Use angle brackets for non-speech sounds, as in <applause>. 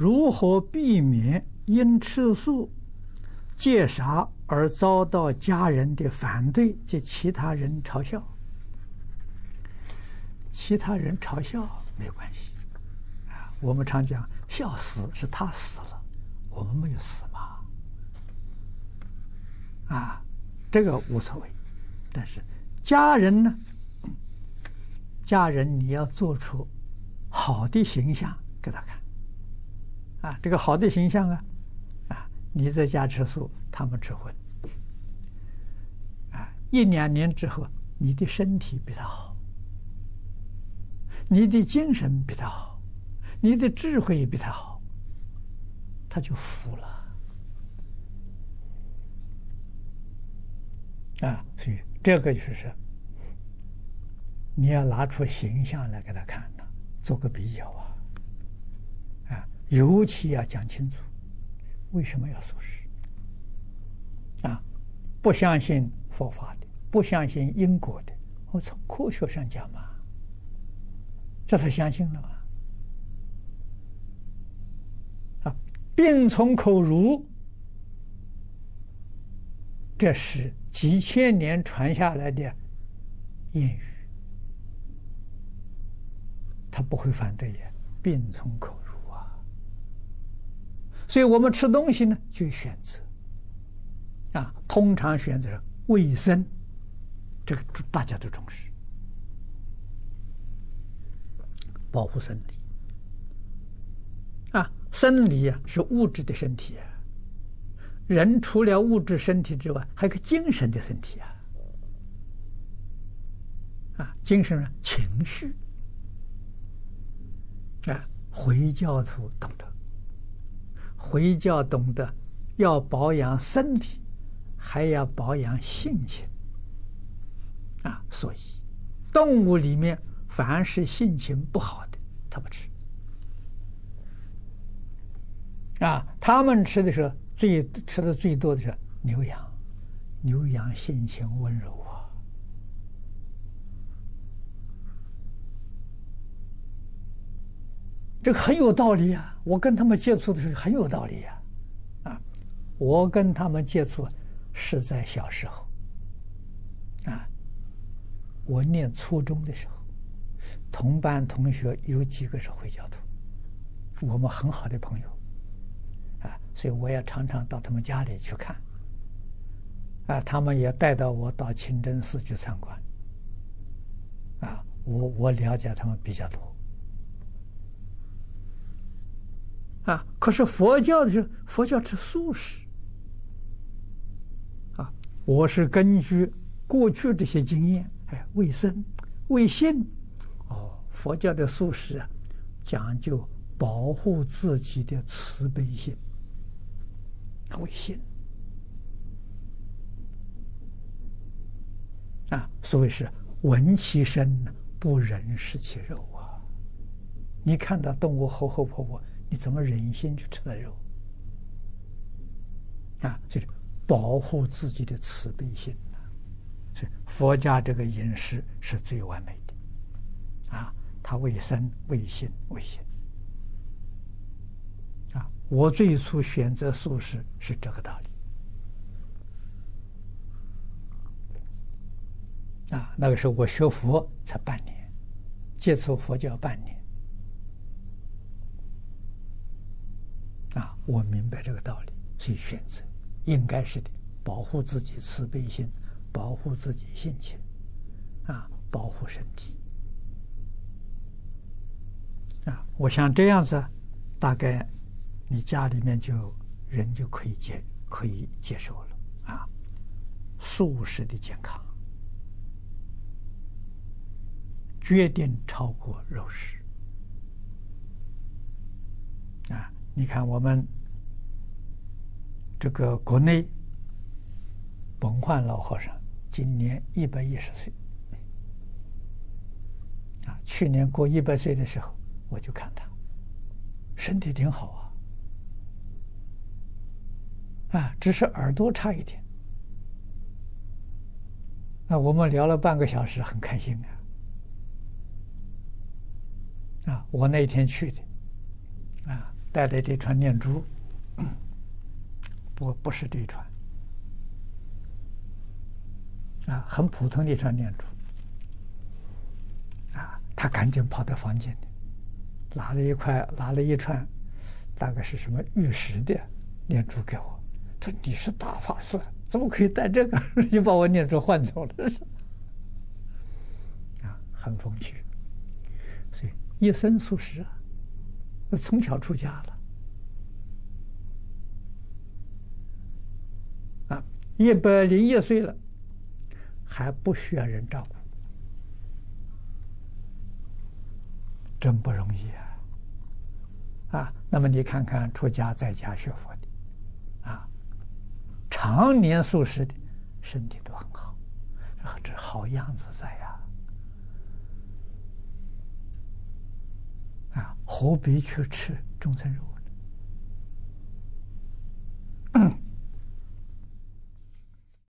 如何避免因吃素戒杀而遭到家人的反对及其他人嘲笑？其他人嘲笑没关系啊，我们常讲笑死是他死了，我们没有死嘛，啊，这个无所谓。但是家人呢？家人你要做出好的形象给他看，啊，这个好的形象啊，啊，你在家吃素，他们吃荤，啊，一两年之后，你的身体比他好，你的精神比他好，你的智慧也比他好，他就服了，啊，所以这个就是。你要拿出形象来给他看呢，做个比较，尤其要讲清楚为什么要素食啊，不相信佛法的，不相信因果的，我从科学上讲嘛，这才相信了嘛，啊，病从口入，这是几千年传下来的谚语。他不会反对呀，病从口，所以我们吃东西呢，就选择。啊，通常选择卫生，这个大家都重视，保护生理。啊，生理啊是物质的身体啊，人除了物质身体之外，还有个精神的身体啊，啊，精神啊，情绪。啊，回教徒懂得，回教懂得要保养身体，还要保养性情。啊，所以动物里面凡是性情不好的，他不吃。啊，他们吃的时候最吃的最多的是牛羊，牛羊性情温柔。这很有道理啊！我跟他们接触的时候很有道理呀，啊，我跟他们接触是在小时候，啊，我念初中的时候，同班同学有几个是回教徒，我们很好的朋友，啊，所以我也常常到他们家里去看，啊，他们也带到我到清真寺去参观，啊，我我了解他们比较多。啊！可是佛教的是佛教吃素食，啊，我是根据过去这些经验，哎，卫生、卫信，哦，佛教的素食啊，讲究保护自己的慈悲心，卫信，啊，所谓是闻其声，不忍食其肉啊！你看到动物活活泼泼。你怎么忍心去吃那肉？啊，就是保护自己的慈悲心啊！所以佛家这个饮食是最完美的，啊，它卫生、卫心、卫信。啊，我最初选择素食是这个道理。啊，那个时候我学佛才半年，接触佛教半年。我明白这个道理，所以选择应该是的，保护自己慈悲心，保护自己性情，啊，保护身体，啊，我想这样子，大概你家里面就人就可以接可以接受了啊，素食的健康，决定超过肉食啊。你看，我们这个国内本焕老和尚今年一百一十岁啊，去年过一百岁的时候，我就看他身体挺好啊，啊，只是耳朵差一点。啊，我们聊了半个小时，很开心啊。啊，我那天去的，啊。带来这串念珠，不不是这串，啊，很普通的一串念珠，啊，他赶紧跑到房间里，拿了一块，拿了一串，大概是什么玉石的念珠给我，他说：“你是大法师，怎么可以带这个？” <laughs> 就把我念珠换走了，啊，很风趣，所以一生素食啊。从小出家了，啊，一百零一岁了，还不需要人照顾，真不容易啊！啊，那么你看看出家在家学佛的，啊，常年素食的，身体都很好，这好样子在呀！啊，何必去吃众生肉？